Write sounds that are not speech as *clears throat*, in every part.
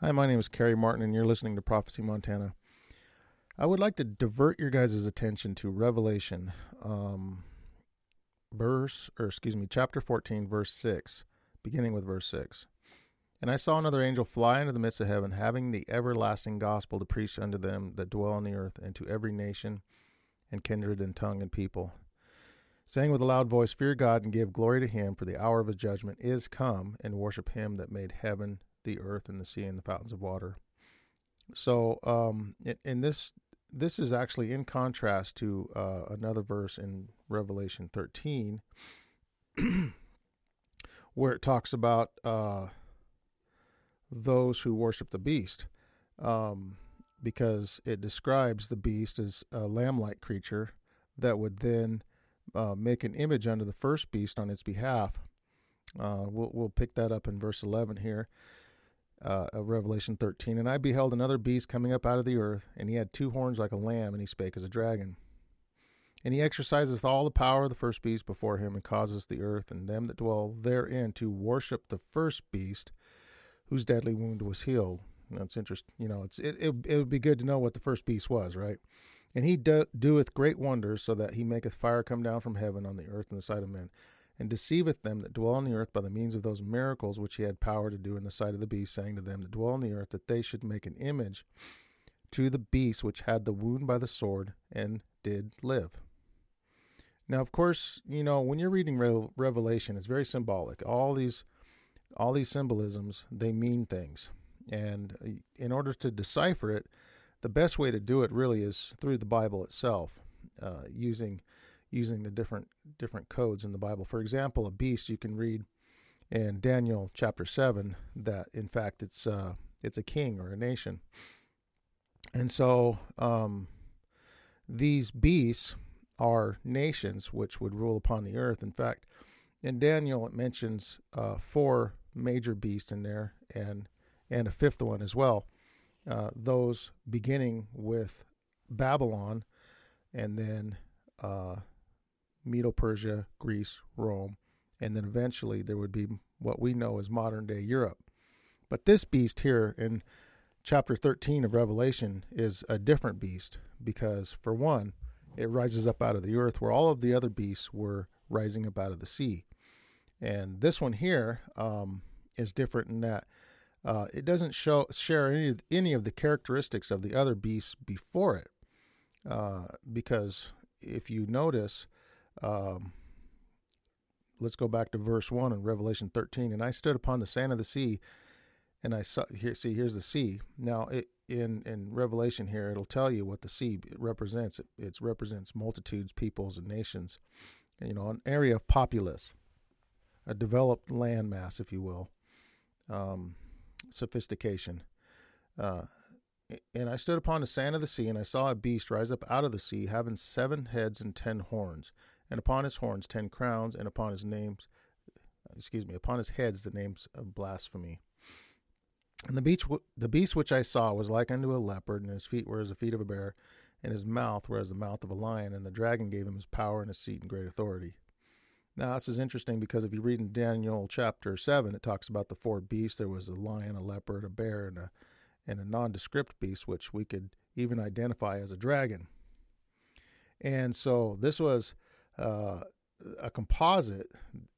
Hi, my name is Kerry Martin, and you're listening to Prophecy Montana. I would like to divert your guys' attention to Revelation, um, verse, or excuse me, chapter 14, verse 6, beginning with verse 6. And I saw another angel fly into the midst of heaven, having the everlasting gospel to preach unto them that dwell on the earth, and to every nation, and kindred, and tongue, and people, saying with a loud voice, Fear God, and give glory to him, for the hour of his judgment is come, and worship him that made heaven the earth and the sea and the fountains of water. So, um, in this this is actually in contrast to uh, another verse in Revelation 13, *clears throat* where it talks about uh, those who worship the beast, um, because it describes the beast as a lamb-like creature that would then uh, make an image unto the first beast on its behalf. Uh, we'll, we'll pick that up in verse 11 here uh, of Revelation 13. And I beheld another beast coming up out of the earth, and he had two horns like a lamb, and he spake as a dragon. And he exerciseth all the power of the first beast before him, and causes the earth and them that dwell therein to worship the first beast, whose deadly wound was healed. That's interesting. You know, it's it, it, it would be good to know what the first beast was, right? And he do, doeth great wonders, so that he maketh fire come down from heaven on the earth in the sight of men and deceiveth them that dwell on the earth by the means of those miracles which he had power to do in the sight of the beast, saying to them that dwell on the earth that they should make an image to the beast which had the wound by the sword and did live. Now, of course, you know when you're reading Re- Revelation, it's very symbolic. All these, all these symbolisms, they mean things, and uh, in order to decipher it, the best way to do it really is through the Bible itself, uh, using using the different different codes in the Bible. For example, a beast you can read in Daniel chapter seven that in fact it's uh, it's a king or a nation, and so um, these beasts are nations which would rule upon the earth. In fact, in Daniel it mentions uh, four major beasts in there and and a fifth one as well. Uh, those beginning with Babylon, and then uh, Medo Persia, Greece, Rome, and then eventually there would be what we know as modern day Europe. But this beast here in chapter 13 of Revelation is a different beast because, for one, it rises up out of the earth where all of the other beasts were rising up out of the sea. And this one here um, is different in that uh, it doesn't show share any of, any of the characteristics of the other beasts before it. Uh, because if you notice, um, let's go back to verse 1 in Revelation 13. And I stood upon the sand of the sea, and I saw, here, see, here's the sea. Now, it, in, in Revelation here, it'll tell you what the sea represents. It, it represents multitudes, peoples, and nations. You know, an area of populace, a developed landmass, if you will, um, sophistication. Uh, and I stood upon the sand of the sea, and I saw a beast rise up out of the sea, having seven heads and ten horns and upon his horns ten crowns, and upon his names, excuse me, upon his heads the names of blasphemy. And the beast, the beast which I saw was like unto a leopard, and his feet were as the feet of a bear, and his mouth were as the mouth of a lion. And the dragon gave him his power and his seat and great authority. Now this is interesting because if you read in Daniel chapter seven, it talks about the four beasts. There was a lion, a leopard, a bear, and a and a nondescript beast, which we could even identify as a dragon. And so this was uh, a composite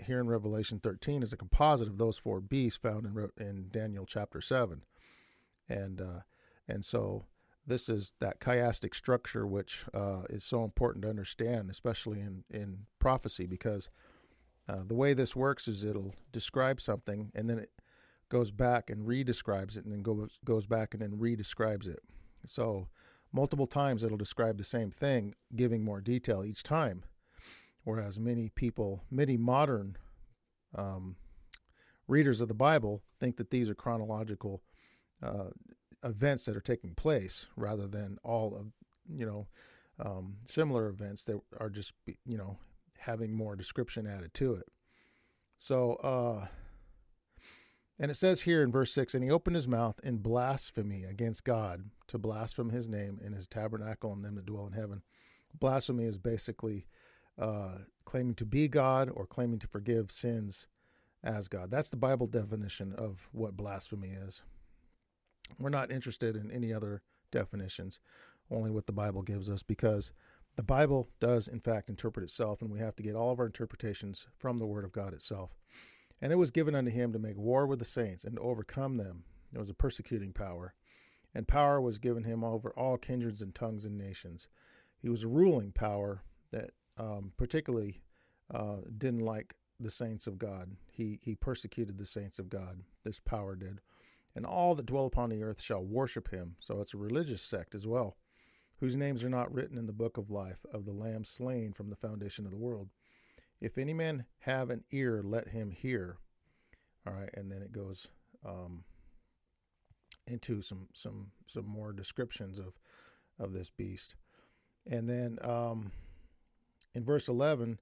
here in Revelation 13 is a composite of those four beasts found in in Daniel chapter 7. And uh, and so this is that chiastic structure which uh, is so important to understand, especially in, in prophecy, because uh, the way this works is it'll describe something and then it goes back and re-describes it and then goes, goes back and then re-describes it. So multiple times it'll describe the same thing, giving more detail each time whereas many people, many modern um, readers of the Bible think that these are chronological uh, events that are taking place rather than all of you know um, similar events that are just you know having more description added to it. So, uh, and it says here in verse 6 And he opened his mouth in blasphemy against God to blaspheme his name and his tabernacle and them that dwell in heaven. Blasphemy is basically uh, claiming to be God or claiming to forgive sins as God. That's the Bible definition of what blasphemy is. We're not interested in any other definitions, only what the Bible gives us, because the Bible does, in fact, interpret itself, and we have to get all of our interpretations from the Word of God itself. And it was given unto him to make war with the saints and to overcome them. It was a persecuting power. And power was given him over all kindreds and tongues and nations. He was a ruling power that um, particularly uh, didn't like the saints of God. He, he persecuted the saints of God. This power did. And all that dwell upon the earth shall worship him. So it's a religious sect as well whose names are not written in the book of life of the Lamb slain from the foundation of the world. If any man have an ear, let him hear. All right, and then it goes um, into some some some more descriptions of of this beast, and then um, in verse eleven,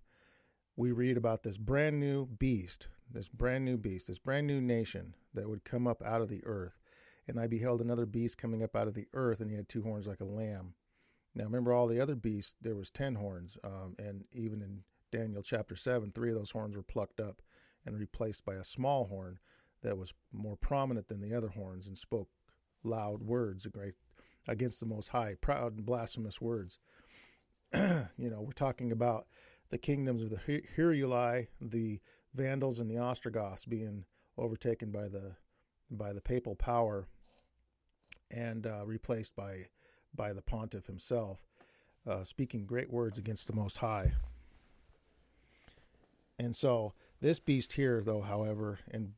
we read about this brand new beast, this brand new beast, this brand new nation that would come up out of the earth. And I beheld another beast coming up out of the earth, and he had two horns like a lamb now, remember all the other beasts, there was 10 horns. Um, and even in Daniel chapter 7, three of those horns were plucked up and replaced by a small horn that was more prominent than the other horns and spoke loud words against the Most High, proud and blasphemous words. *clears throat* you know, we're talking about the kingdoms of the Heruli, the Vandals, and the Ostrogoths being overtaken by the by the papal power and uh, replaced by by the pontiff himself, uh, speaking great words against the Most High. And so this beast here, though, however, in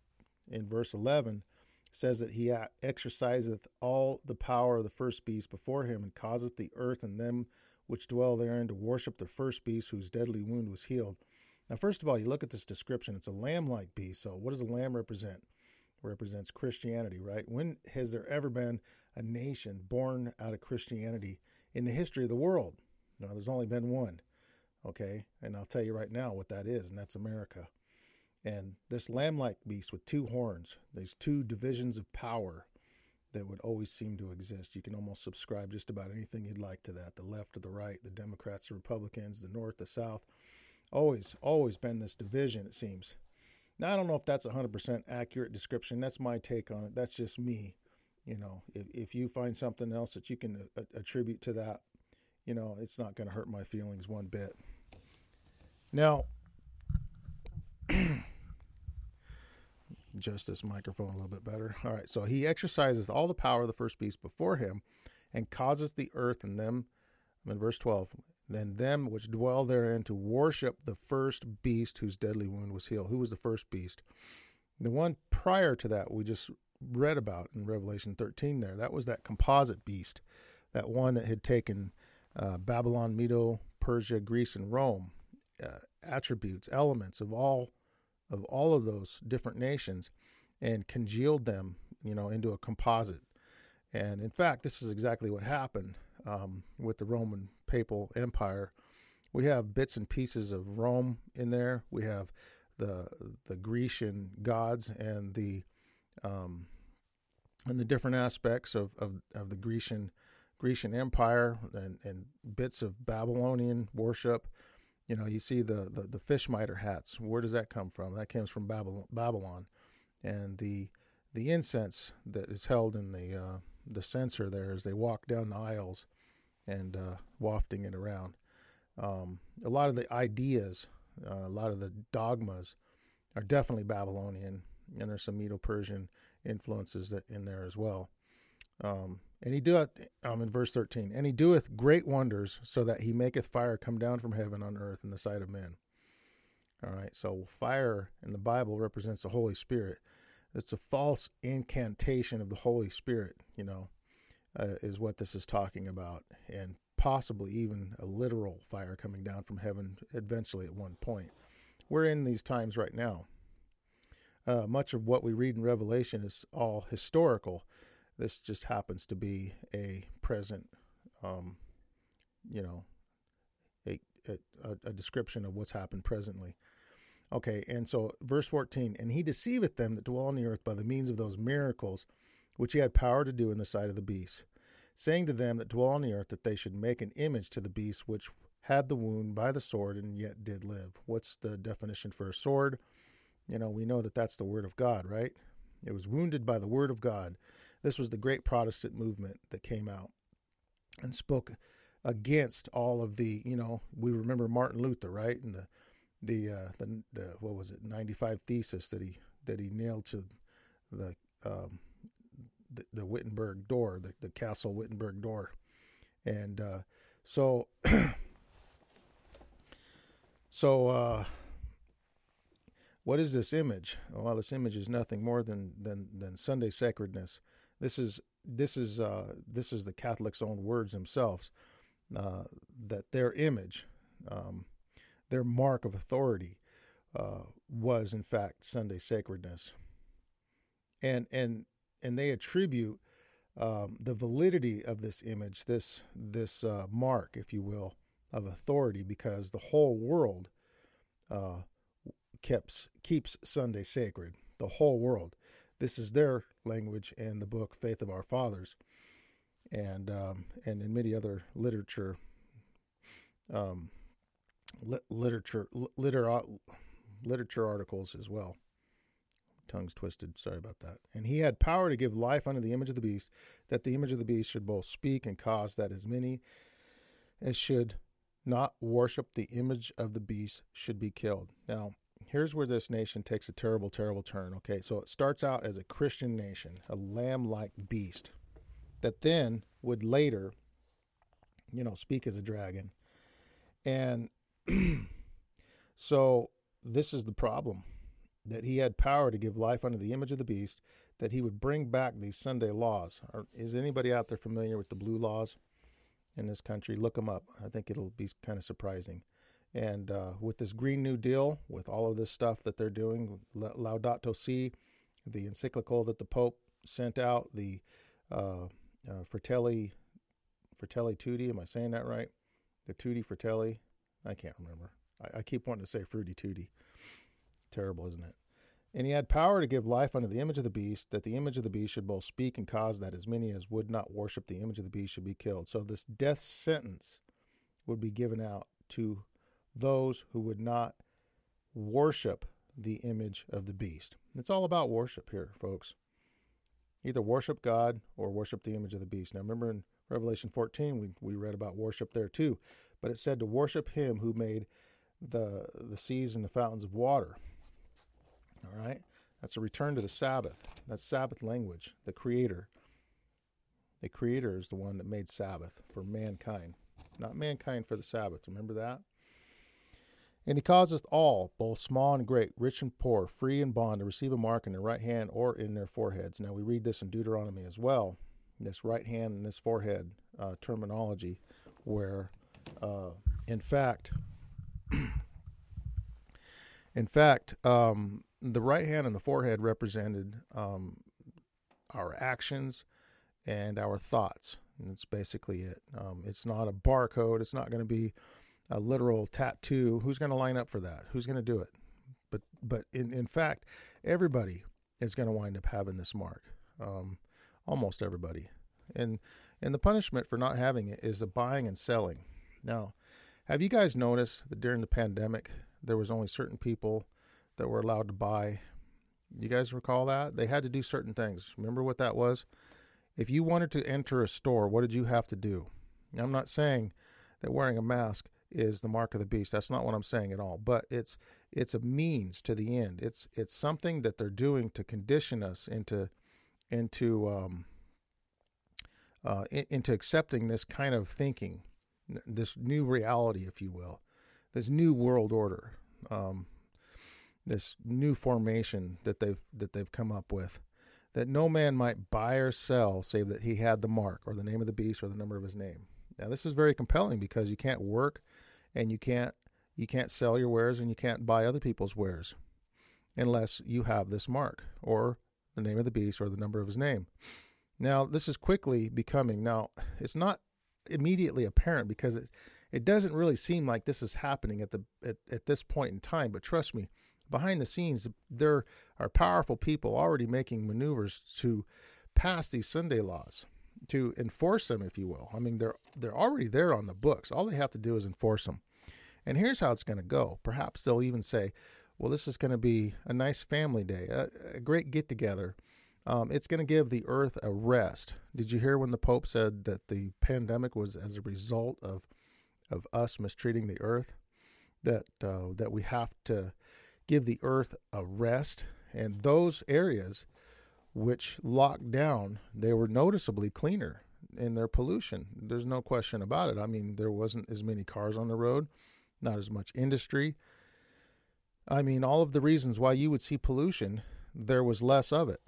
in verse eleven, says that he exerciseth all the power of the first beast before him, and causeth the earth and them which dwell therein to worship the first beast whose deadly wound was healed. Now, first of all, you look at this description; it's a lamb-like beast. So, what does a lamb represent? represents Christianity, right? When has there ever been a nation born out of Christianity in the history of the world? No, there's only been one. Okay, and I'll tell you right now what that is, and that's America. And this lamb like beast with two horns, these two divisions of power that would always seem to exist. You can almost subscribe just about anything you'd like to that the left or the right, the Democrats, the Republicans, the North, the South. Always, always been this division, it seems. Now, I don't know if that's a 100% accurate description. That's my take on it. That's just me. You know, if, if you find something else that you can uh, a- attribute to that, you know, it's not going to hurt my feelings one bit. Now, adjust this microphone a little bit better. All right, so he exercises all the power of the first beast before him and causes the earth and them, I'm in verse 12, then them which dwell therein to worship the first beast whose deadly wound was healed. Who was the first beast? The one prior to that we just read about in Revelation 13 there. That was that composite beast, that one that had taken uh, Babylon, Medo, Persia, Greece, and Rome, uh, attributes, elements of all of all of those different nations, and congealed them, you know, into a composite. And in fact, this is exactly what happened um, with the Roman papal empire. We have bits and pieces of Rome in there. We have the the Grecian gods and the um, and the different aspects of, of, of the Grecian Grecian Empire and, and bits of Babylonian worship. You know, you see the, the, the fish miter hats. Where does that come from? That comes from Babylon, and the the incense that is held in the uh, the censer there as they walk down the aisles and uh, wafting it around. Um, a lot of the ideas, uh, a lot of the dogmas are definitely Babylonian, and there's some Medo-Persian influences in there as well. Um, and he doeth, um, in verse 13, and he doeth great wonders so that he maketh fire come down from heaven on earth in the sight of men. All right, so fire in the Bible represents the Holy Spirit. It's a false incantation of the Holy Spirit, you know uh, is what this is talking about, and possibly even a literal fire coming down from heaven eventually at one point. We're in these times right now. Uh, much of what we read in Revelation is all historical. This just happens to be a present, um, you know, a, a, a description of what's happened presently. Okay, and so verse 14, and he deceiveth them that dwell on the earth by the means of those miracles which he had power to do in the sight of the beast, saying to them that dwell on the earth that they should make an image to the beast which had the wound by the sword and yet did live. What's the definition for a sword? You know, we know that that's the word of God, right? It was wounded by the word of God. This was the great Protestant movement that came out and spoke against all of the, you know, we remember Martin Luther, right? And the the uh, the, the what was it, 95 thesis that he that he nailed to the um, the, the Wittenberg door, the, the castle Wittenberg door. And uh, so *clears throat* so uh, what is this image? Well, this image is nothing more than than than Sunday sacredness. This is this is uh, this is the Catholics' own words themselves uh, that their image, um, their mark of authority, uh, was in fact Sunday sacredness, and and and they attribute um, the validity of this image, this this uh, mark, if you will, of authority, because the whole world uh, keeps keeps Sunday sacred. The whole world. This is their language in the book Faith of Our Fathers, and um, and in many other literature, um, li- literature liter- literature articles as well. Tongues twisted. Sorry about that. And he had power to give life unto the image of the beast, that the image of the beast should both speak and cause that as many as should not worship the image of the beast should be killed. Now, here's where this nation takes a terrible, terrible turn. Okay, so it starts out as a Christian nation, a lamb like beast, that then would later, you know, speak as a dragon. And *clears throat* so this is the problem that he had power to give life under the image of the beast, that he would bring back these Sunday laws. is anybody out there familiar with the blue laws in this country? Look them up. I think it'll be kind of surprising. And uh, with this Green New Deal, with all of this stuff that they're doing, Laudato Si, the encyclical that the Pope sent out, the uh, uh, Fratelli, Fratelli Tutti, am I saying that right? The Tutti Fratelli? I can't remember. I, I keep wanting to say Fruity Tutti. Terrible, isn't it? And he had power to give life unto the image of the beast, that the image of the beast should both speak and cause that as many as would not worship the image of the beast should be killed. So this death sentence would be given out to those who would not worship the image of the beast. It's all about worship here, folks. Either worship God or worship the image of the beast. Now, remember in Revelation 14, we, we read about worship there too, but it said to worship him who made the, the seas and the fountains of water. All right? That's a return to the Sabbath. That's Sabbath language, the Creator. The Creator is the one that made Sabbath for mankind, not mankind for the Sabbath. Remember that? And he causeth all, both small and great, rich and poor, free and bond, to receive a mark in their right hand or in their foreheads. Now we read this in Deuteronomy as well, this right hand and this forehead uh, terminology, where uh, in fact, *clears throat* in fact, um, the right hand and the forehead represented um, our actions and our thoughts. And that's basically it. Um, it's not a barcode. It's not going to be a literal tattoo, who's going to line up for that? Who's going to do it? But but in in fact, everybody is going to wind up having this mark. Um, almost everybody. And and the punishment for not having it is the buying and selling. Now, have you guys noticed that during the pandemic there was only certain people that were allowed to buy? You guys recall that? They had to do certain things. Remember what that was? If you wanted to enter a store, what did you have to do? I'm not saying that wearing a mask is the mark of the beast. That's not what I'm saying at all. But it's it's a means to the end. It's it's something that they're doing to condition us into into um, uh, into accepting this kind of thinking, this new reality, if you will, this new world order, um, this new formation that they've that they've come up with. That no man might buy or sell save that he had the mark or the name of the beast or the number of his name. Now this is very compelling because you can't work and you can't you can't sell your wares and you can't buy other people's wares unless you have this mark or the name of the beast or the number of his name. Now, this is quickly becoming now it's not immediately apparent because it it doesn't really seem like this is happening at the at, at this point in time, but trust me, behind the scenes there are powerful people already making maneuvers to pass these Sunday laws to enforce them, if you will. I mean, they're they're already there on the books. All they have to do is enforce them. And here's how it's going to go. Perhaps they'll even say, "Well, this is going to be a nice family day, a, a great get together, Um, it's going to give the earth a rest. Did you hear when the Pope said that the pandemic was as a result of of us mistreating the earth? That uh, that we have to give the earth a rest, and those areas which locked down, they were noticeably cleaner in their pollution. There's no question about it. I mean, there wasn't as many cars on the road, not as much industry. I mean, all of the reasons why you would see pollution, there was less of it.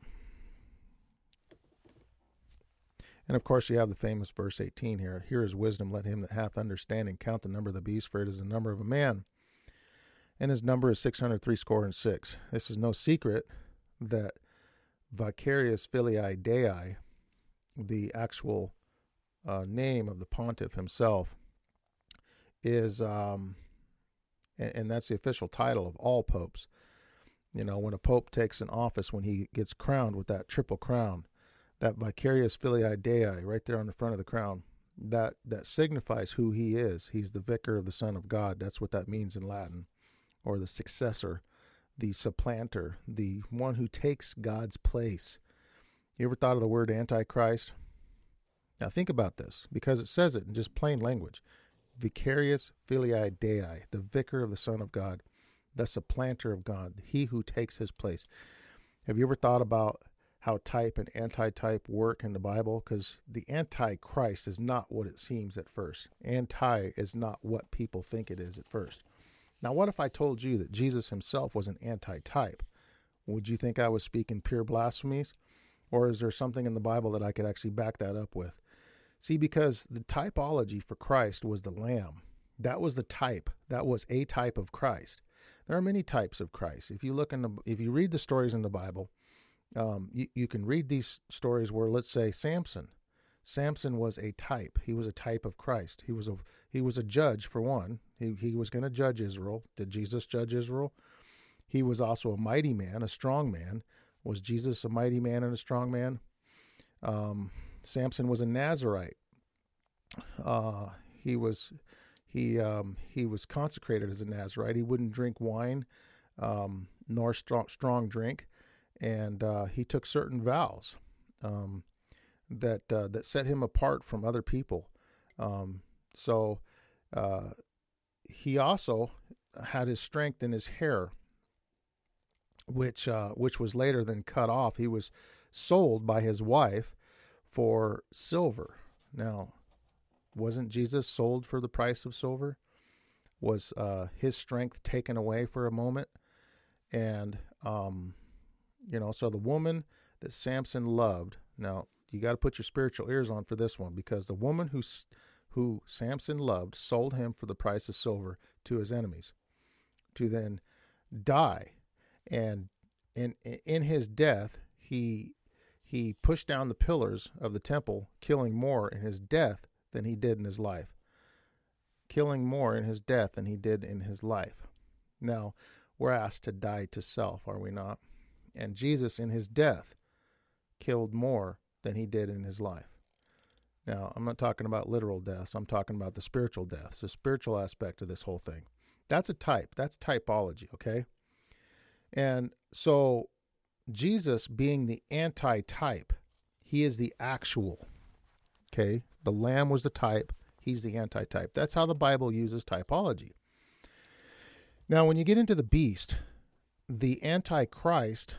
And of course, you have the famous verse 18 here. Here is wisdom. Let him that hath understanding count the number of the beast, for it is the number of a man. And his number is 603 score and six. This is no secret that vicarius filii dei, the actual uh, name of the pontiff himself, is, um, and, and that's the official title of all popes. You know, when a pope takes an office, when he gets crowned with that triple crown, that vicarius filii dei right there on the front of the crown, that that signifies who he is. He's the vicar of the Son of God. That's what that means in Latin, or the successor, the supplanter, the one who takes God's place. You ever thought of the word antichrist? Now think about this, because it says it in just plain language. Vicarius filii dei, the vicar of the Son of God, the supplanter of God, he who takes his place. Have you ever thought about how type and anti-type work in the Bible because the antichrist is not what it seems at first. Anti is not what people think it is at first. Now, what if I told you that Jesus himself was an anti-type? Would you think I was speaking pure blasphemies? Or is there something in the Bible that I could actually back that up with? See, because the typology for Christ was the Lamb. That was the type. That was a type of Christ. There are many types of Christ. If you look in the, if you read the stories in the Bible, um, you, you can read these stories where, let's say, Samson. Samson was a type. He was a type of Christ. He was a he was a judge for one. He he was going to judge Israel. Did Jesus judge Israel? He was also a mighty man, a strong man. Was Jesus a mighty man and a strong man? Um, Samson was a Nazarite. Uh, he was he um, he was consecrated as a Nazarite. He wouldn't drink wine um, nor strong, strong drink and uh, he took certain vows um, that uh, that set him apart from other people. Um, so uh, he also had his strength in his hair, which uh, which was later then cut off. He was sold by his wife for silver. Now, wasn't Jesus sold for the price of silver? Was uh, his strength taken away for a moment? And um, you know, so the woman that Samson loved. Now, you got to put your spiritual ears on for this one because the woman who who Samson loved sold him for the price of silver to his enemies to then die. And in in his death he he pushed down the pillars of the temple killing more in his death than he did in his life. Killing more in his death than he did in his life. Now we're asked to die to self are we not? And Jesus, in his death, killed more than he did in his life. Now, I'm not talking about literal deaths, I'm talking about the spiritual deaths, the spiritual aspect of this whole thing. That's a type, that's typology, okay? And so, Jesus being the anti type, he is the actual, okay? The lamb was the type, he's the anti type. That's how the Bible uses typology. Now, when you get into the beast, the antichrist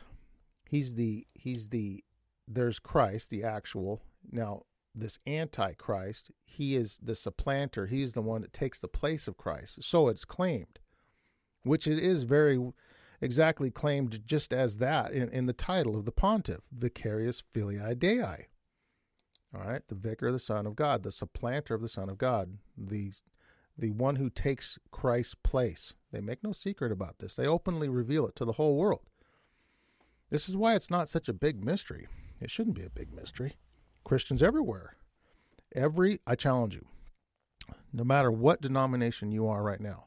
he's the he's the there's christ the actual now this antichrist he is the supplanter he's the one that takes the place of christ so it's claimed which it is very exactly claimed just as that in, in the title of the pontiff vicarius filii dei all right the vicar of the son of god the supplanter of the son of god the the one who takes Christ's place. They make no secret about this, they openly reveal it to the whole world. This is why it's not such a big mystery. It shouldn't be a big mystery. Christians everywhere, every, I challenge you, no matter what denomination you are right now,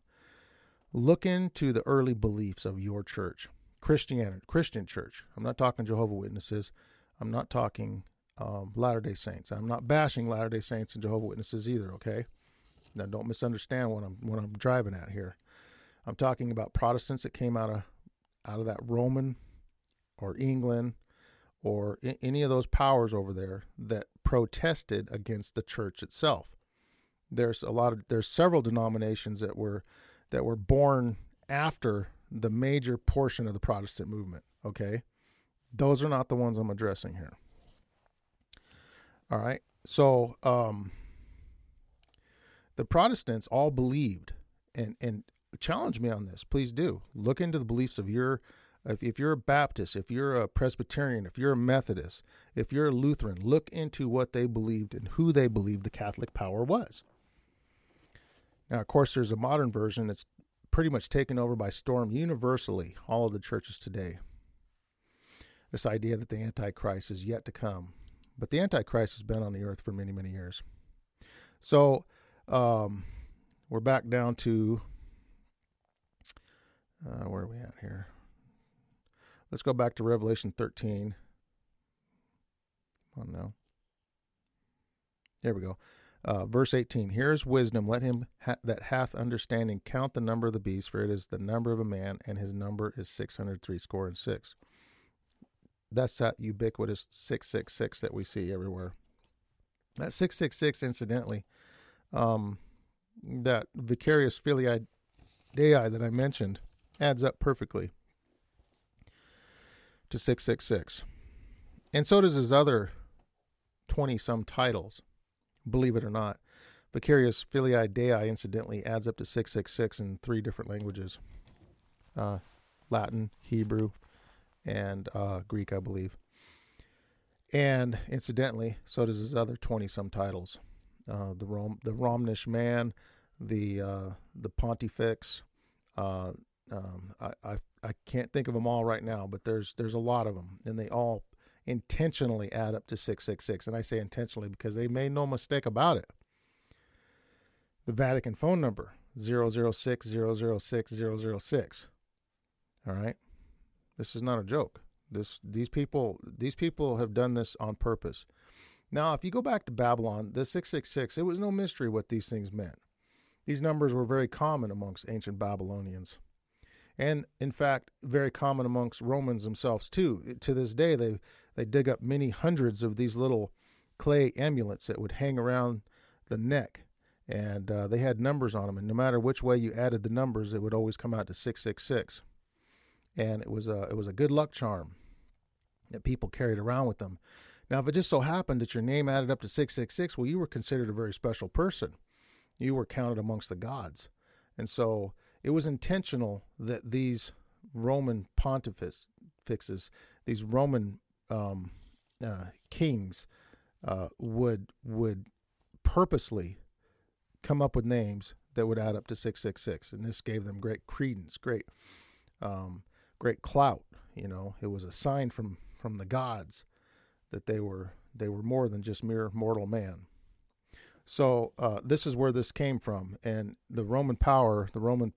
look into the early beliefs of your church, Christianity, Christian church. I'm not talking Jehovah Witnesses. I'm not talking um, Latter Day Saints. I'm not bashing Latter Day Saints and Jehovah Witnesses either. Okay, now, don't misunderstand what I'm what I'm driving at here. I'm talking about Protestants that came out of out of that Roman or England or any of those powers over there that protested against the church itself. There's a lot of there's several denominations that were that were born after the major portion of the Protestant movement, okay? Those are not the ones I'm addressing here. All right. So, um the Protestants all believed and and challenge me on this. Please do. Look into the beliefs of your if, if you're a Baptist, if you're a Presbyterian, if you're a Methodist, if you're a Lutheran, look into what they believed and who they believed the Catholic power was. Now, of course, there's a modern version that's pretty much taken over by storm universally, all of the churches today. This idea that the Antichrist is yet to come. But the Antichrist has been on the earth for many, many years. So um, we're back down to uh, where are we at here? Let's go back to Revelation 13. Come on now. There we go. Uh, verse 18 Here is wisdom. Let him ha- that hath understanding count the number of the beast, for it is the number of a man, and his number is 603 score and six. That's that ubiquitous 666 that we see everywhere. That 666, incidentally, um, that vicarius filii dei that I mentioned adds up perfectly to 666. And so does his other 20 some titles, believe it or not. Vicarius filii dei, incidentally, adds up to 666 in three different languages uh, Latin, Hebrew, and uh, Greek, I believe. And incidentally, so does his other 20 some titles. Uh, the Rom, the Romnish man, the uh, the Pontifex, uh, um, I, I I can't think of them all right now, but there's there's a lot of them, and they all intentionally add up to six six six. And I say intentionally because they made no mistake about it. The Vatican phone number 006 006 006. All right, this is not a joke. This these people these people have done this on purpose. Now, if you go back to Babylon, the 666, it was no mystery what these things meant. These numbers were very common amongst ancient Babylonians and in fact very common amongst Romans themselves too. To this day, they they dig up many hundreds of these little clay amulets that would hang around the neck, and uh, they had numbers on them. And no matter which way you added the numbers, it would always come out to six six six, and it was a it was a good luck charm that people carried around with them. Now, if it just so happened that your name added up to 666, well, you were considered a very special person. You were counted amongst the gods. And so it was intentional that these Roman pontifexes, these Roman um, uh, kings, uh, would would purposely come up with names that would add up to six six six, and this gave them great credence, great um, great clout. You know, it was a sign from from the gods that they were they were more than just mere mortal man. So uh, this is where this came from, and the Roman power, the Roman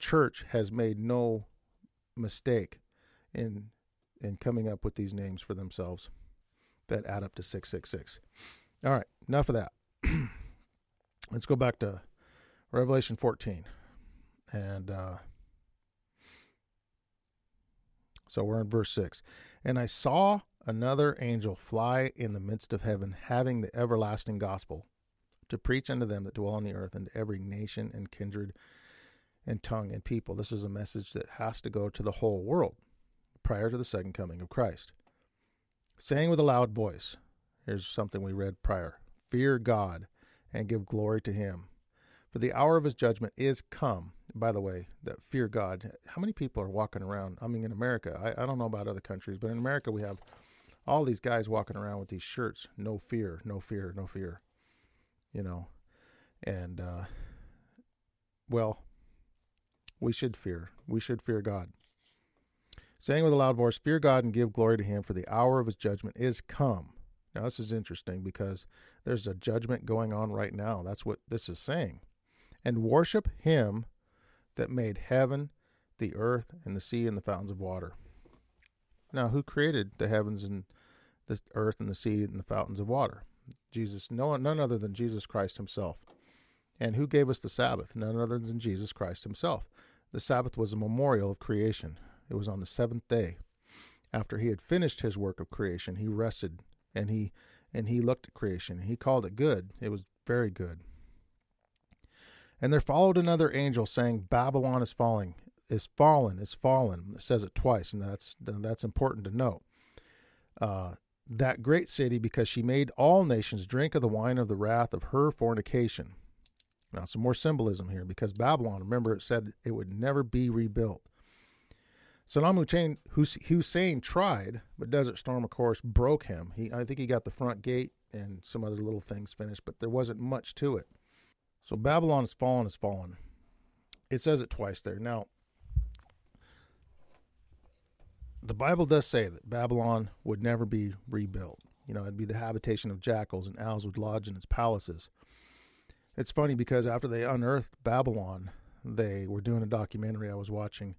church has made no mistake in in coming up with these names for themselves that add up to 666. All right, enough of that. *clears throat* Let's go back to Revelation 14. And uh, so we're in verse 6. And I saw another angel fly in the midst of heaven, having the everlasting gospel to preach unto them that dwell on the earth and to every nation and kindred and tongue and people. This is a message that has to go to the whole world prior to the second coming of Christ. Saying with a loud voice, here's something we read prior Fear God and give glory to Him. For the hour of His judgment is come. By the way, that fear God, how many people are walking around? I mean, in America, I, I don't know about other countries, but in America, we have all these guys walking around with these shirts no fear, no fear, no fear. You know, and, uh, well, we should fear. We should fear God. Saying with a loud voice, Fear God and give glory to Him, for the hour of His judgment is come. Now, this is interesting because there's a judgment going on right now. That's what this is saying. And worship Him that made heaven, the earth, and the sea, and the fountains of water. Now, who created the heavens and the earth and the sea and the fountains of water? Jesus, no none other than Jesus Christ Himself. And who gave us the Sabbath? None other than Jesus Christ Himself. The Sabbath was a memorial of creation. It was on the seventh day. after he had finished his work of creation, he rested and he and he looked at creation. He called it good. It was very good. And there followed another angel saying, Babylon is falling, is fallen, is fallen. It says it twice, and that's that's important to note. Uh, that great city, because she made all nations drink of the wine of the wrath of her fornication. Now, some more symbolism here, because Babylon, remember, it said it would never be rebuilt. Saddam Hussein, tried, but Desert Storm, of course, broke him. He, I think he got the front gate and some other little things finished, but there wasn't much to it. So Babylon has fallen, has fallen. It says it twice there. Now, the Bible does say that Babylon would never be rebuilt. You know, it'd be the habitation of jackals, and owls would lodge in its palaces. It's funny because after they unearthed Babylon, they were doing a documentary I was watching,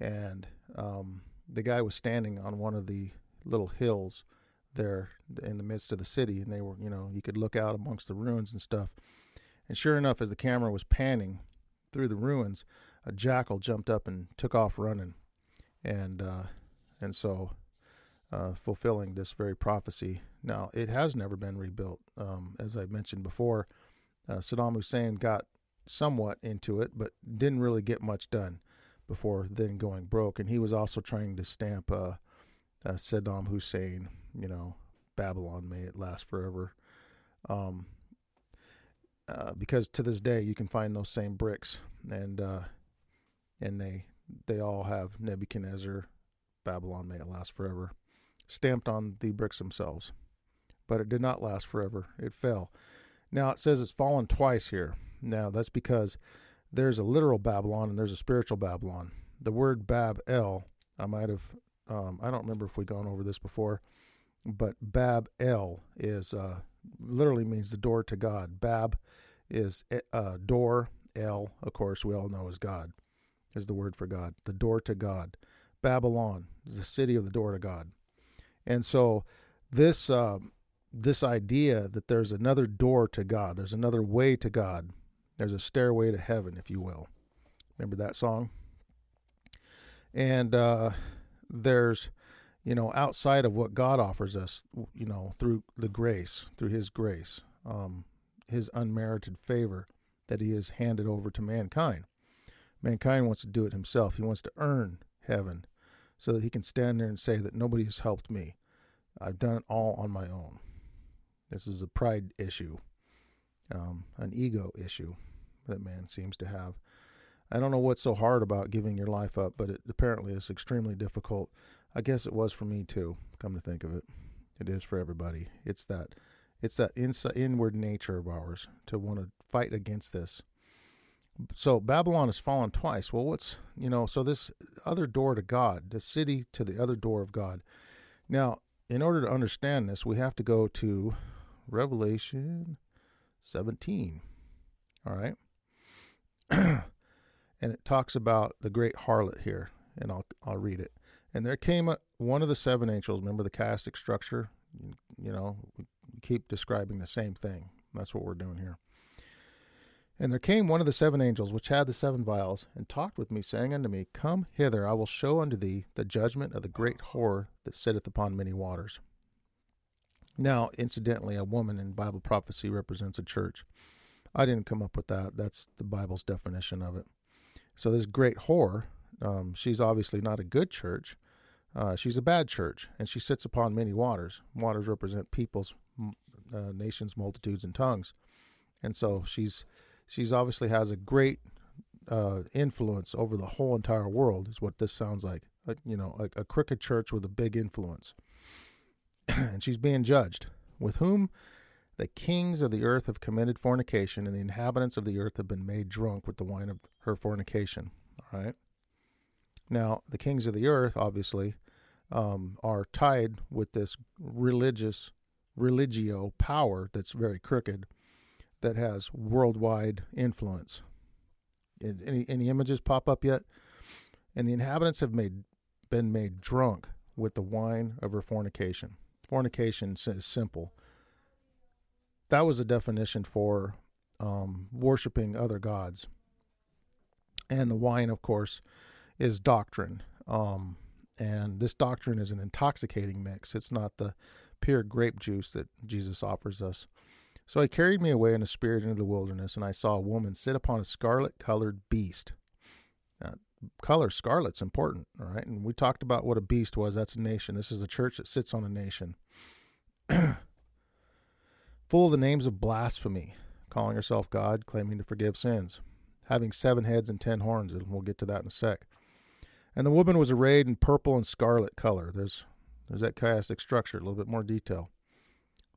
and um, the guy was standing on one of the little hills there in the midst of the city, and they were, you know, you could look out amongst the ruins and stuff. And sure enough, as the camera was panning through the ruins, a jackal jumped up and took off running, and uh, and so uh, fulfilling this very prophecy. Now, it has never been rebuilt, um, as I mentioned before. Uh, Saddam Hussein got somewhat into it, but didn't really get much done before then going broke. And he was also trying to stamp uh, uh, Saddam Hussein, you know, Babylon, may it last forever. Um, uh, because to this day you can find those same bricks, and uh, and they they all have Nebuchadnezzar, Babylon may it last forever, stamped on the bricks themselves. But it did not last forever. It fell. Now it says it's fallen twice here. Now that's because there's a literal Babylon and there's a spiritual Babylon. The word Bab El, I might have, um, I don't remember if we've gone over this before, but Bab El is uh, literally means the door to God. Bab is uh, door. El, of course, we all know is God, is the word for God. The door to God. Babylon is the city of the door to God. And so this uh, this idea that there's another door to God, there's another way to God, there's a stairway to heaven, if you will. Remember that song? And uh, there's, you know, outside of what God offers us, you know, through the grace, through His grace, um, His unmerited favor that He has handed over to mankind. Mankind wants to do it himself. He wants to earn heaven so that he can stand there and say that nobody has helped me. I've done it all on my own. This is a pride issue, um, an ego issue that man seems to have. I don't know what's so hard about giving your life up, but it apparently is extremely difficult. I guess it was for me too. Come to think of it, it is for everybody. It's that, it's that inward nature of ours to want to fight against this. So Babylon has fallen twice. Well, what's you know? So this other door to God, the city to the other door of God. Now, in order to understand this, we have to go to Revelation 17. All right. *clears throat* and it talks about the great harlot here, and I'll I'll read it. And there came a, one of the seven angels. Remember the chiastic structure? You, you know, we keep describing the same thing. That's what we're doing here. And there came one of the seven angels, which had the seven vials, and talked with me, saying unto me, Come hither, I will show unto thee the judgment of the great whore that sitteth upon many waters. Now, incidentally, a woman in Bible prophecy represents a church. I didn't come up with that. That's the Bible's definition of it. So, this great whore, um, she's obviously not a good church. Uh, she's a bad church, and she sits upon many waters. Waters represent peoples, uh, nations, multitudes, and tongues. And so she's she's obviously has a great uh, influence over the whole entire world. Is what this sounds like. you know, a, a crooked church with a big influence. *clears throat* and she's being judged, with whom the kings of the earth have committed fornication, and the inhabitants of the earth have been made drunk with the wine of her fornication. All right. Now, the kings of the earth, obviously, um, are tied with this religious, religio power that's very crooked, that has worldwide influence. Any any images pop up yet? And the inhabitants have made been made drunk with the wine of her fornication. Fornication is simple. That was a definition for um, worshiping other gods. And the wine, of course, is doctrine. Um, And this doctrine is an intoxicating mix. It's not the pure grape juice that Jesus offers us. So he carried me away in a spirit into the wilderness, and I saw a woman sit upon a scarlet colored beast. Now, color scarlet's important, all right? And we talked about what a beast was. That's a nation. This is a church that sits on a nation. *clears throat* Full of the names of blasphemy, calling herself God, claiming to forgive sins, having seven heads and ten horns, and we'll get to that in a sec. And the woman was arrayed in purple and scarlet color. There's there's that chiastic structure, a little bit more detail.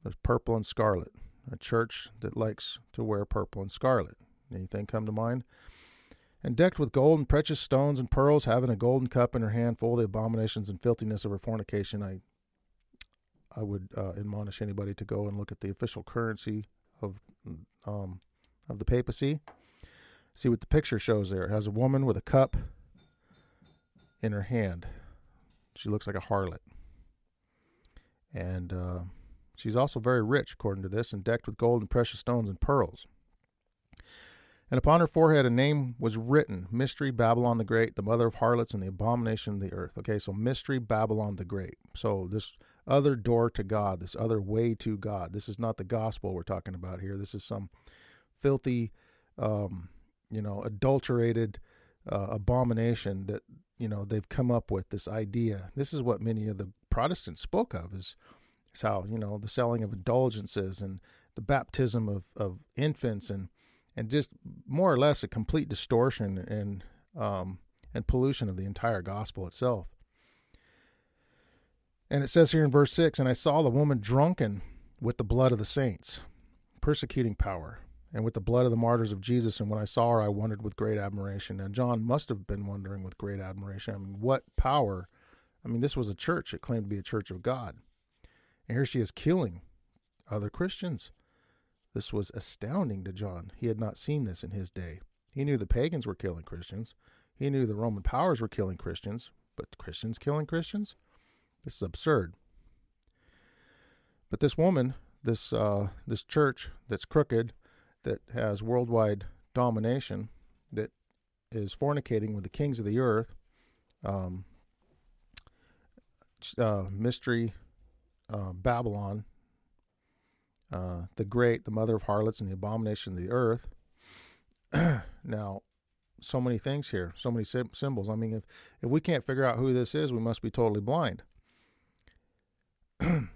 There's purple and scarlet. A church that likes to wear purple and scarlet. Anything come to mind? And decked with gold and precious stones and pearls, having a golden cup in her hand full of the abominations and filthiness of her fornication. I I would uh, admonish anybody to go and look at the official currency of um, of the papacy. See what the picture shows there. It has a woman with a cup in her hand. She looks like a harlot. And uh, she's also very rich, according to this, and decked with gold and precious stones and pearls. And upon her forehead a name was written Mystery Babylon the Great, the mother of harlots and the abomination of the earth. Okay, so Mystery Babylon the Great. So this other door to God, this other way to God. This is not the gospel we're talking about here. This is some filthy, um, you know, adulterated uh, abomination that you know they've come up with this idea. This is what many of the Protestants spoke of is, is how you know the selling of indulgences and the baptism of, of infants and and just more or less a complete distortion and um, and pollution of the entire gospel itself. And it says here in verse six, and I saw the woman drunken with the blood of the saints, persecuting power, and with the blood of the martyrs of Jesus. And when I saw her, I wondered with great admiration. And John must have been wondering with great admiration. I mean, what power I mean, this was a church. It claimed to be a church of God. And here she is killing other Christians. This was astounding to John. He had not seen this in his day. He knew the pagans were killing Christians. He knew the Roman powers were killing Christians, but Christians killing Christians? This is absurd. But this woman, this uh, this church that's crooked, that has worldwide domination, that is fornicating with the kings of the earth, um, uh, mystery uh, Babylon, uh, the great, the mother of harlots, and the abomination of the earth. *clears throat* now, so many things here, so many sim- symbols. I mean, if if we can't figure out who this is, we must be totally blind. *clears throat*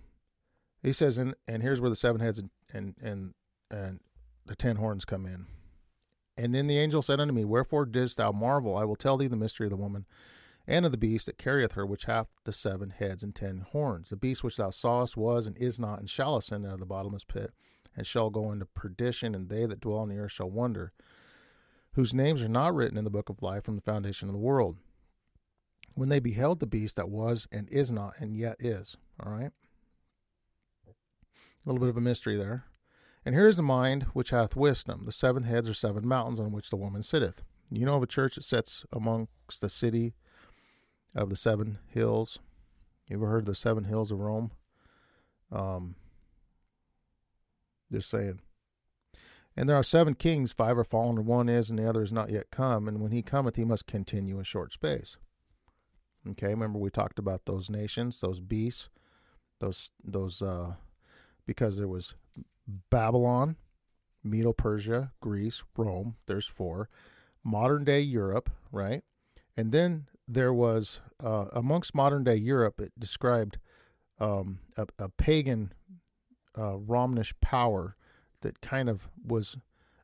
he says, and and here's where the seven heads and and and, and the ten horns come in. And then the angel said unto me, Wherefore didst thou marvel? I will tell thee the mystery of the woman and of the beast that carrieth her, which hath the seven heads and ten horns. The beast which thou sawest was and is not, and shall ascend out of the bottomless pit, and shall go into perdition, and they that dwell on the earth shall wonder, whose names are not written in the book of life from the foundation of the world. When they beheld the beast that was and is not, and yet is. All right? A little bit of a mystery there. And here is the mind which hath wisdom. The seven heads are seven mountains on which the woman sitteth. You know of a church that sits amongst the city of the seven hills. You ever heard of the seven hills of Rome? Um, just saying. And there are seven kings, five are fallen, and one is, and the other is not yet come. And when he cometh, he must continue a short space. Okay, remember we talked about those nations, those beasts, those those uh, because there was Babylon, Medo Persia, Greece, Rome. There's four. Modern day Europe, right? And then there was uh, amongst modern day Europe, it described um, a, a, pagan uh, Romish power that kind of was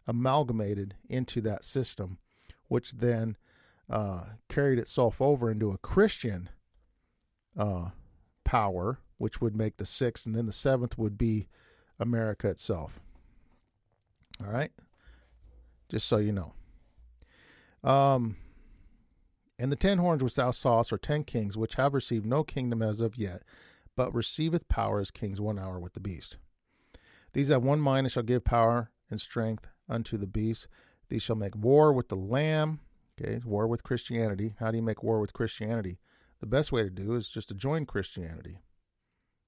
amalgamated into that system, which then uh, carried itself over into a Christian uh, power, which would make the sixth, and then the seventh would be America itself. All right, just so you know. Um, and the ten horns which thou sawest are ten kings, which have received no kingdom as of yet, but receiveth power as kings one hour with the beast. These have one mind and shall give power and strength unto the beast. These shall make war with the Lamb. Okay, war with Christianity. How do you make war with Christianity? The best way to do is just to join Christianity.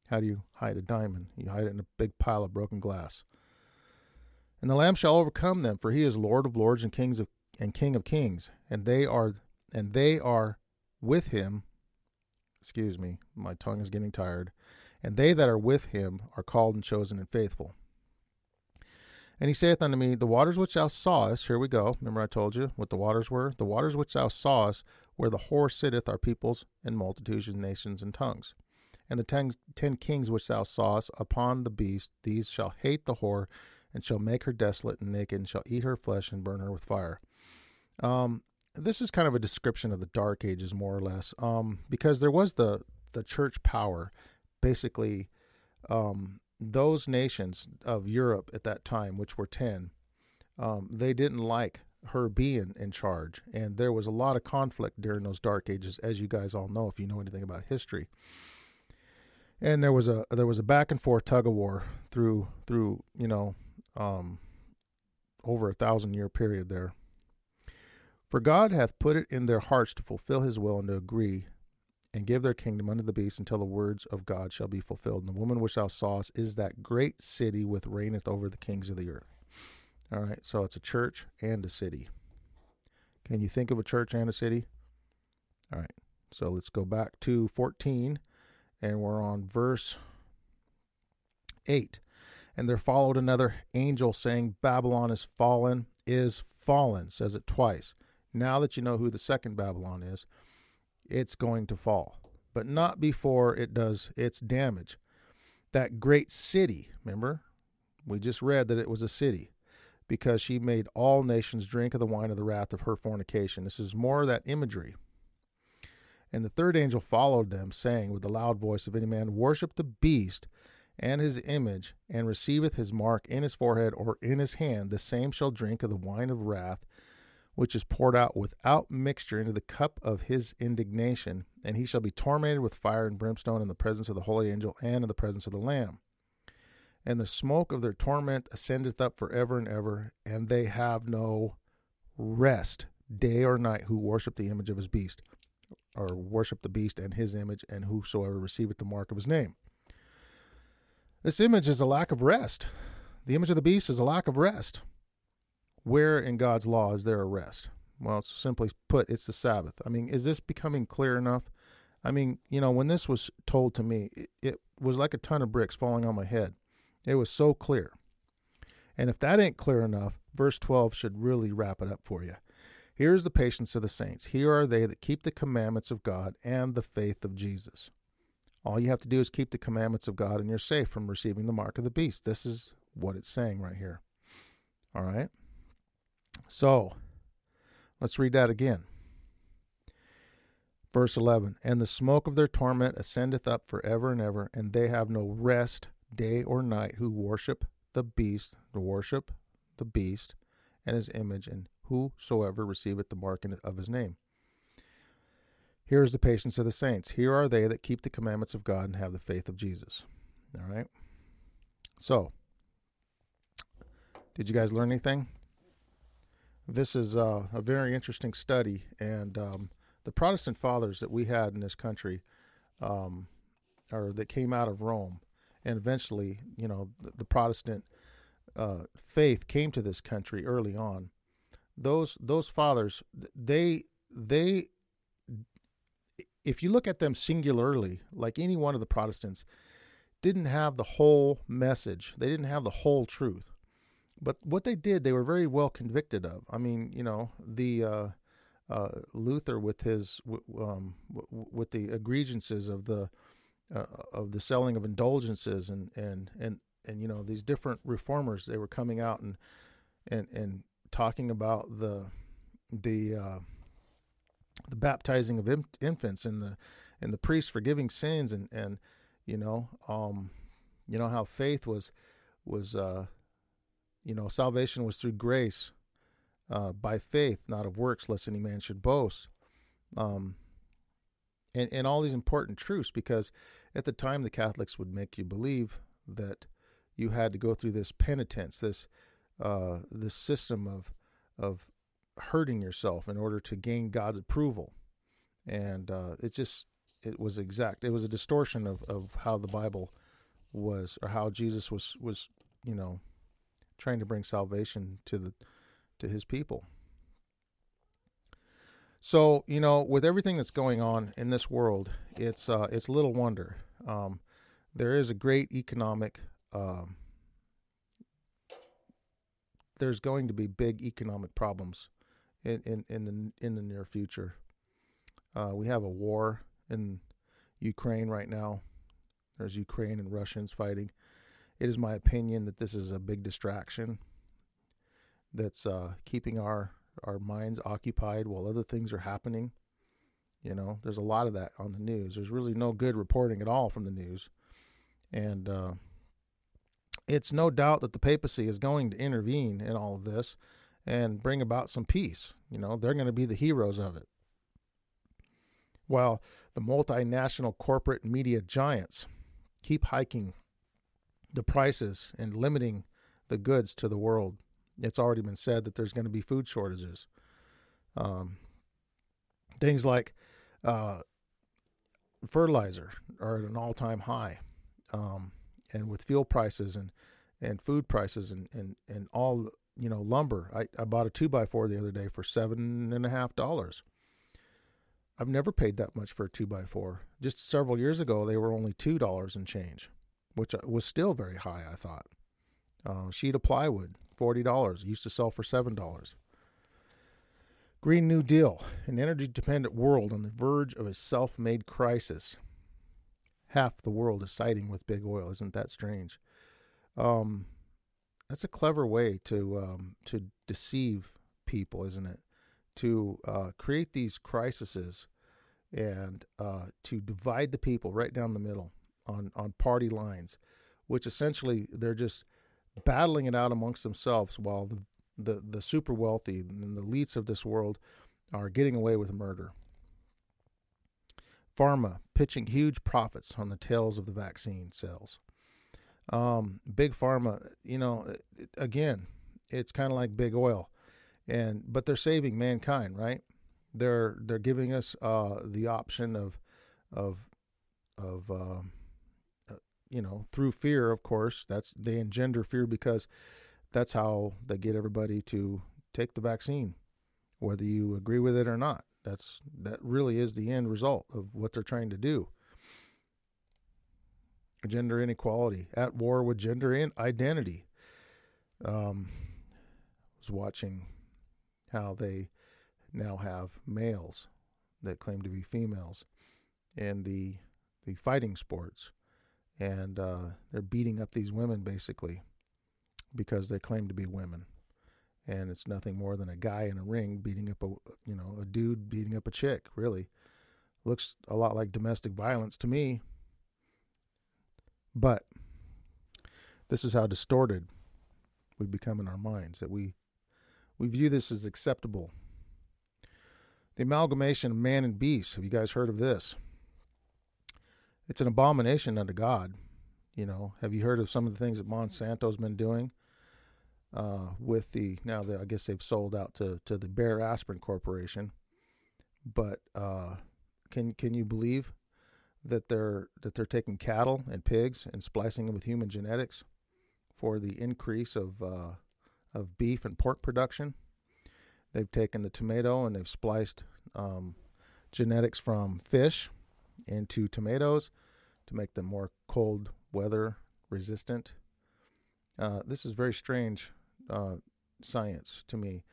How do you hide a diamond? You hide it in a big pile of broken glass. And the Lamb shall overcome them, for he is Lord of lords and kings of and King of kings, and they are and they are with him excuse me, my tongue is getting tired. And they that are with him are called and chosen and faithful. And he saith unto me, The waters which thou sawest, here we go. Remember I told you what the waters were? The waters which thou sawest, where the whore sitteth, are peoples and multitudes and nations and tongues. And the ten, ten kings which thou sawest upon the beast, these shall hate the whore, and shall make her desolate and naked, and shall eat her flesh and burn her with fire. Um, this is kind of a description of the Dark Ages, more or less, um, because there was the the church power, basically. Um, those nations of Europe at that time, which were 10, um, they didn't like her being in charge. And there was a lot of conflict during those dark ages, as you guys all know if you know anything about history. And there was a there was a back and forth tug of war through through you know um, over a thousand year period there. For God hath put it in their hearts to fulfill His will and to agree and give their kingdom unto the beast until the words of God shall be fulfilled. And the woman which thou sawest is that great city which reigneth over the kings of the earth. All right, so it's a church and a city. Can you think of a church and a city? All right, so let's go back to 14, and we're on verse 8. And there followed another angel saying, Babylon is fallen, is fallen, says it twice. Now that you know who the second Babylon is, it's going to fall, but not before it does its damage. That great city, remember? We just read that it was a city because she made all nations drink of the wine of the wrath of her fornication. This is more of that imagery. And the third angel followed them, saying with the loud voice of any man, Worship the beast and his image, and receiveth his mark in his forehead or in his hand, the same shall drink of the wine of wrath, which is poured out without mixture into the cup of his indignation, and he shall be tormented with fire and brimstone in the presence of the holy angel and in the presence of the Lamb. And the smoke of their torment ascendeth up for ever and ever, and they have no rest day or night who worship the image of his beast, or worship the beast and his image, and whosoever receiveth the mark of his name. This image is a lack of rest. The image of the beast is a lack of rest. Where in God's law is there a rest? Well, simply put, it's the Sabbath. I mean, is this becoming clear enough? I mean, you know, when this was told to me, it, it was like a ton of bricks falling on my head. It was so clear. And if that ain't clear enough, verse 12 should really wrap it up for you. Here is the patience of the saints. Here are they that keep the commandments of God and the faith of Jesus. All you have to do is keep the commandments of God, and you're safe from receiving the mark of the beast. This is what it's saying right here. All right? So, let's read that again. Verse 11 And the smoke of their torment ascendeth up for ever and ever, and they have no rest day or night who worship the beast, the worship the beast and his image, and whosoever receiveth the mark of his name. Here is the patience of the saints. Here are they that keep the commandments of God and have the faith of Jesus. All right. So, did you guys learn anything? This is uh, a very interesting study, and um, the Protestant fathers that we had in this country, um, or that came out of Rome, and eventually, you know, the, the Protestant uh, faith came to this country early on. Those those fathers, they they, if you look at them singularly, like any one of the Protestants, didn't have the whole message. They didn't have the whole truth. But what they did, they were very well convicted of. I mean, you know, the uh, uh, Luther with his um, with the egregiances of the uh, of the selling of indulgences and and and and you know these different reformers, they were coming out and and and talking about the the uh, the baptizing of infants and the and the priests forgiving sins and and you know um you know how faith was was uh you know, salvation was through grace, uh, by faith, not of works, lest any man should boast. Um, and, and all these important truths, because at the time the Catholics would make you believe that you had to go through this penitence, this uh, this system of of hurting yourself in order to gain God's approval, and uh, it just it was exact. It was a distortion of, of how the Bible was, or how Jesus was was you know trying to bring salvation to the to his people. So you know, with everything that's going on in this world, it's uh, it's little wonder. Um, there is a great economic. Um, there's going to be big economic problems in, in, in the in the near future. Uh, we have a war in Ukraine right now. There's Ukraine and Russians fighting. It is my opinion that this is a big distraction that's uh, keeping our our minds occupied while other things are happening. You know, there's a lot of that on the news. There's really no good reporting at all from the news, and uh, it's no doubt that the papacy is going to intervene in all of this and bring about some peace. You know, they're going to be the heroes of it. While the multinational corporate media giants keep hiking the prices and limiting the goods to the world. It's already been said that there's going to be food shortages. Um, things like uh, fertilizer are at an all-time high, um, and with fuel prices and and food prices and and and all you know lumber. I, I bought a two by four the other day for seven and a half dollars. I've never paid that much for a two by four. Just several years ago, they were only two dollars and change, which uh, was still very high. I thought. Uh, sheet of plywood, forty dollars. Used to sell for seven dollars. Green New Deal, an energy dependent world on the verge of a self made crisis. Half the world is siding with big oil. Isn't that strange? Um, that's a clever way to um, to deceive people, isn't it? To uh, create these crises and uh, to divide the people right down the middle on on party lines, which essentially they're just battling it out amongst themselves while the the, the super wealthy and the elites of this world are getting away with murder. Pharma pitching huge profits on the tails of the vaccine sales. Um, big pharma, you know, again, it's kind of like big oil, and but they're saving mankind, right? They're they're giving us uh, the option of of of um, you know through fear, of course. That's they engender fear because that's how they get everybody to take the vaccine, whether you agree with it or not. That's that really is the end result of what they're trying to do gender inequality, at war with gender in- identity. Um, was watching how they now have males that claim to be females in the the fighting sports, and uh, they're beating up these women basically because they claim to be women, and it's nothing more than a guy in a ring beating up a you know a dude beating up a chick. Really, looks a lot like domestic violence to me. But this is how distorted we become in our minds that we we view this as acceptable. The amalgamation of man and beast. Have you guys heard of this? It's an abomination unto God. You know, have you heard of some of the things that Monsanto's been doing uh, with the now? The, I guess they've sold out to to the Bayer Aspirin Corporation. But uh, can can you believe that they're that they're taking cattle and pigs and splicing them with human genetics for the increase of uh, of beef and pork production. They've taken the tomato and they've spliced um, genetics from fish into tomatoes to make them more cold weather resistant. Uh, this is very strange uh, science to me.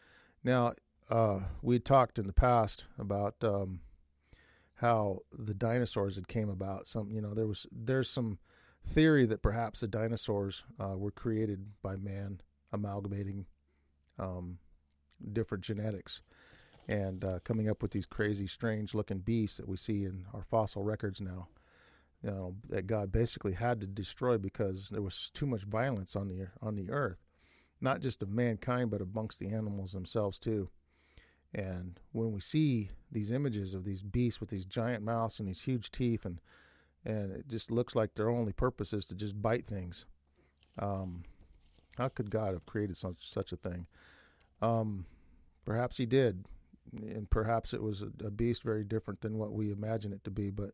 Now, uh, we talked in the past about um, how the dinosaurs had came about. Some, you know, there was there's some theory that perhaps the dinosaurs uh, were created by man amalgamating um, different genetics and uh, coming up with these crazy, strange looking beasts that we see in our fossil records now. You know that God basically had to destroy because there was too much violence on the on the earth, not just of mankind but amongst the animals themselves too. And when we see these images of these beasts with these giant mouths and these huge teeth, and and it just looks like their only purpose is to just bite things. Um, how could God have created such such a thing? Um, perhaps He did, and perhaps it was a, beast very different than what we imagine it to be. But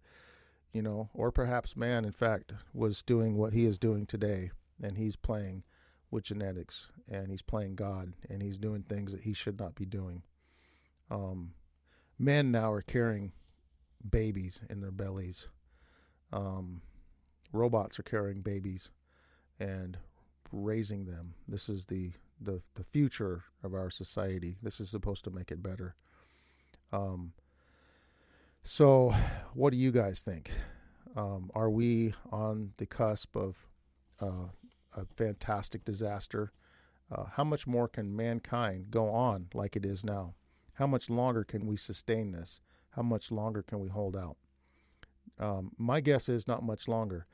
you know, or perhaps man, in fact, was doing what he is doing today, and he's playing with genetics, and he's playing God, and he's doing things that he should not be doing. Um, men now are carrying babies in their bellies. Um, robots are carrying babies and raising them. This is the, the, the future of our society. This is supposed to make it better. Um, so, what do you guys think? Um, are we on the cusp of uh, a fantastic disaster? Uh, how much more can mankind go on like it is now? How much longer can we sustain this? How much longer can we hold out? Um, my guess is not much longer.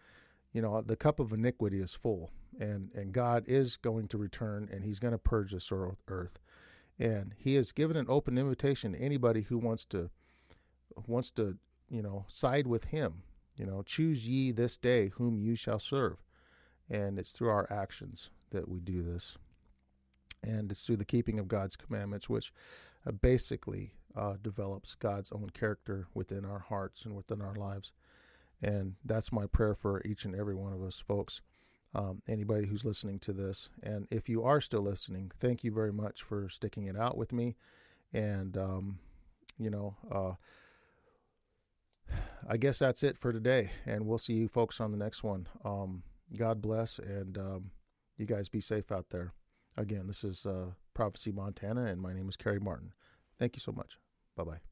You know, the cup of iniquity is full, and, and God is going to return and He's going to purge this earth. And He has given an open invitation to anybody who wants to wants to, you know, side with Him. You know, choose ye this day whom you shall serve. And it's through our actions that we do this. And it's through the keeping of God's commandments, which uh, basically uh, develops God's own character within our hearts and within our lives. And that's my prayer for each and every one of us, folks. Um, anybody who's listening to this. And if you are still listening, thank you very much for sticking it out with me. And, um, you know, uh, I guess that's it for today. And we'll see you folks on the next one. Um, God bless, and um, you guys be safe out there. Again, this is uh, Prophecy Montana, and my name is Kerry Martin. Thank you so much. Bye bye.